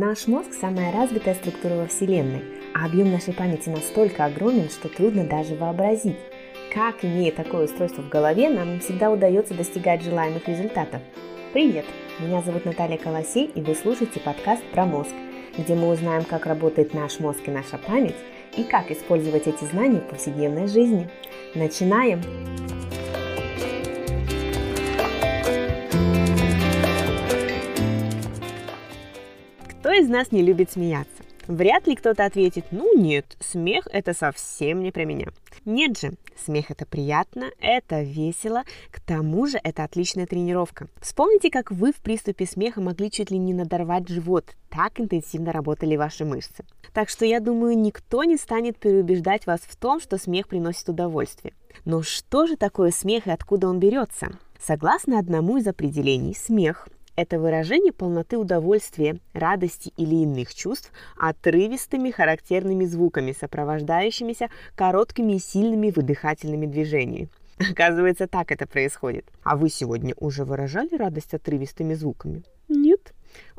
Наш мозг – самая развитая структура во Вселенной, а объем нашей памяти настолько огромен, что трудно даже вообразить. Как, имея такое устройство в голове, нам всегда удается достигать желаемых результатов. Привет! Меня зовут Наталья Колосей, и вы слушаете подкаст про мозг, где мы узнаем, как работает наш мозг и наша память, и как использовать эти знания в повседневной жизни. Начинаем! Из нас не любит смеяться? Вряд ли кто-то ответит, ну нет, смех это совсем не про меня. Нет же, смех это приятно, это весело, к тому же это отличная тренировка. Вспомните, как вы в приступе смеха могли чуть ли не надорвать живот, так интенсивно работали ваши мышцы. Так что я думаю, никто не станет переубеждать вас в том, что смех приносит удовольствие. Но что же такое смех и откуда он берется? Согласно одному из определений, смех это выражение полноты удовольствия, радости или иных чувств отрывистыми характерными звуками, сопровождающимися короткими и сильными выдыхательными движениями. Оказывается, так это происходит. А вы сегодня уже выражали радость отрывистыми звуками? Нет?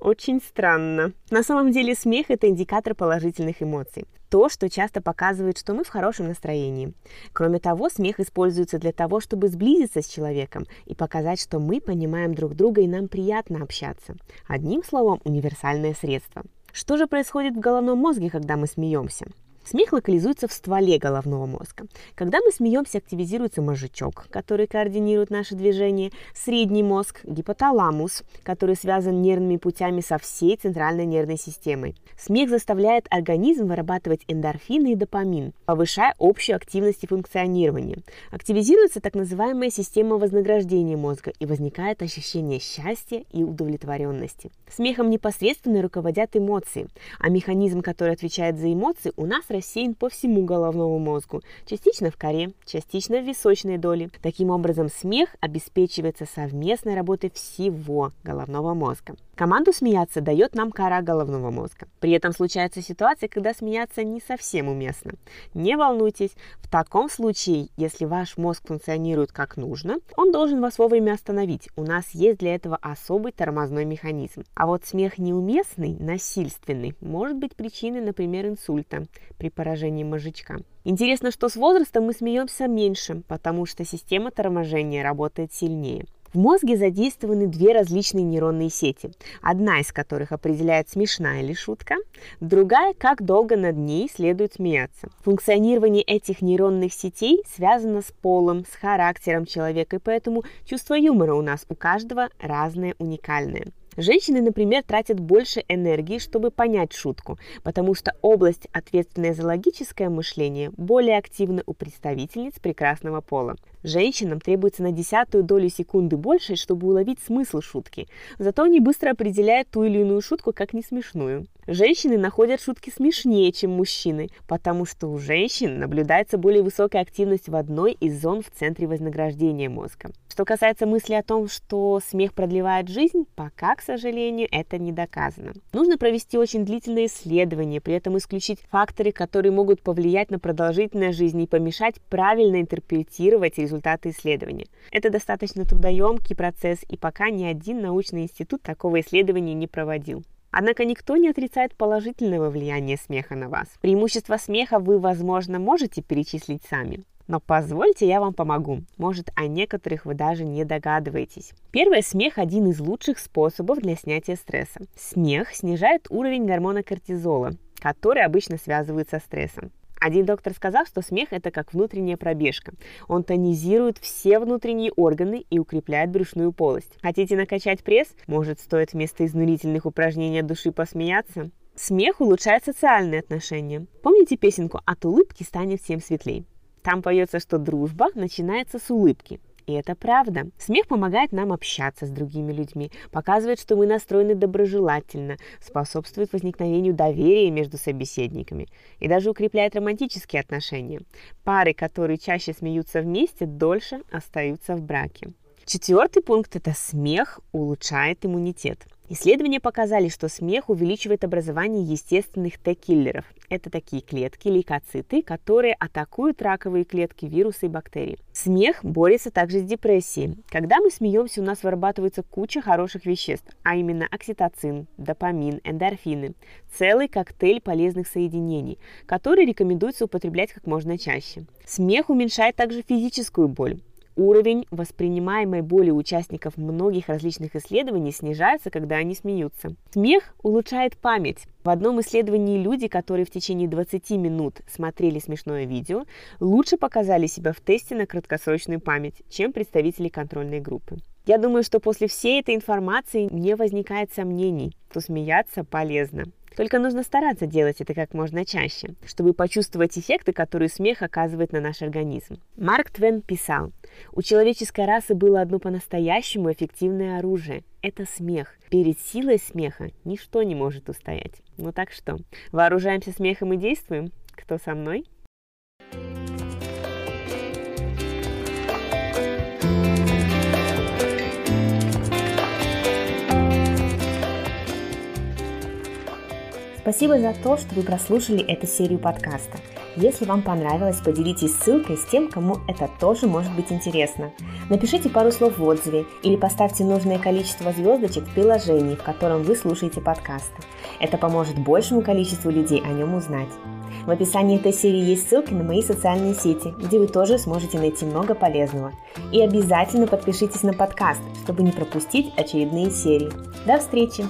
Очень странно. На самом деле смех – это индикатор положительных эмоций. То, что часто показывает, что мы в хорошем настроении. Кроме того, смех используется для того, чтобы сблизиться с человеком и показать, что мы понимаем друг друга и нам приятно общаться. Одним словом, универсальное средство. Что же происходит в головном мозге, когда мы смеемся? Смех локализуется в стволе головного мозга. Когда мы смеемся, активизируется мозжечок, который координирует наши движения, средний мозг, гипоталамус, который связан нервными путями со всей центральной нервной системой. Смех заставляет организм вырабатывать эндорфины и допамин, повышая общую активность и функционирование. Активизируется так называемая система вознаграждения мозга и возникает ощущение счастья и удовлетворенности. Смехом непосредственно руководят эмоции, а механизм, который отвечает за эмоции, у нас рассеян по всему головному мозгу, частично в коре, частично в височной доле. Таким образом, смех обеспечивается совместной работой всего головного мозга. Команду смеяться дает нам кора головного мозга. При этом случается ситуация, когда смеяться не совсем уместно. Не волнуйтесь, в таком случае, если ваш мозг функционирует как нужно, он должен вас вовремя остановить. У нас есть для этого особый тормозной механизм. А вот смех неуместный, насильственный, может быть причиной, например, инсульта при поражении мозжечка. Интересно, что с возрастом мы смеемся меньше, потому что система торможения работает сильнее. В мозге задействованы две различные нейронные сети, одна из которых определяет, смешная ли шутка, другая, как долго над ней следует смеяться. Функционирование этих нейронных сетей связано с полом, с характером человека, и поэтому чувство юмора у нас у каждого разное, уникальное. Женщины, например, тратят больше энергии, чтобы понять шутку, потому что область, ответственная за логическое мышление, более активна у представительниц прекрасного пола. Женщинам требуется на десятую долю секунды больше, чтобы уловить смысл шутки, зато они быстро определяют ту или иную шутку как несмешную. Женщины находят шутки смешнее, чем мужчины, потому что у женщин наблюдается более высокая активность в одной из зон в центре вознаграждения мозга. Что касается мысли о том, что смех продлевает жизнь, пока, к сожалению, это не доказано. Нужно провести очень длительное исследование, при этом исключить факторы, которые могут повлиять на продолжительность жизни и помешать правильно интерпретировать результаты исследования. Это достаточно трудоемкий процесс, и пока ни один научный институт такого исследования не проводил. Однако никто не отрицает положительного влияния смеха на вас. Преимущества смеха вы, возможно, можете перечислить сами. Но позвольте, я вам помогу. Может, о некоторых вы даже не догадываетесь. Первый смех – один из лучших способов для снятия стресса. Смех снижает уровень гормона кортизола, который обычно связывают со стрессом. Один доктор сказал, что смех – это как внутренняя пробежка. Он тонизирует все внутренние органы и укрепляет брюшную полость. Хотите накачать пресс? Может, стоит вместо изнурительных упражнений от души посмеяться? Смех улучшает социальные отношения. Помните песенку «От улыбки станет всем светлей»? Там поется, что дружба начинается с улыбки. И это правда. Смех помогает нам общаться с другими людьми, показывает, что мы настроены доброжелательно, способствует возникновению доверия между собеседниками и даже укрепляет романтические отношения. Пары, которые чаще смеются вместе, дольше остаются в браке. Четвертый пункт – это смех улучшает иммунитет. Исследования показали, что смех увеличивает образование естественных Т-киллеров. Это такие клетки, лейкоциты, которые атакуют раковые клетки, вирусы и бактерии. Смех борется также с депрессией. Когда мы смеемся, у нас вырабатывается куча хороших веществ, а именно окситоцин, допамин, эндорфины. Целый коктейль полезных соединений, которые рекомендуется употреблять как можно чаще. Смех уменьшает также физическую боль. Уровень воспринимаемой боли участников многих различных исследований снижается, когда они смеются. Смех улучшает память. В одном исследовании люди, которые в течение 20 минут смотрели смешное видео, лучше показали себя в тесте на краткосрочную память, чем представители контрольной группы. Я думаю, что после всей этой информации не возникает сомнений, что смеяться полезно. Только нужно стараться делать это как можно чаще, чтобы почувствовать эффекты, которые смех оказывает на наш организм. Марк Твен писал, у человеческой расы было одно по-настоящему эффективное оружие – это смех. Перед силой смеха ничто не может устоять. Ну так что, вооружаемся смехом и действуем? Кто со мной? Спасибо за то, что вы прослушали эту серию подкаста. Если вам понравилось, поделитесь ссылкой с тем, кому это тоже может быть интересно. Напишите пару слов в отзыве или поставьте нужное количество звездочек в приложении, в котором вы слушаете подкасты. Это поможет большему количеству людей о нем узнать. В описании этой серии есть ссылки на мои социальные сети, где вы тоже сможете найти много полезного. И обязательно подпишитесь на подкаст, чтобы не пропустить очередные серии. До встречи!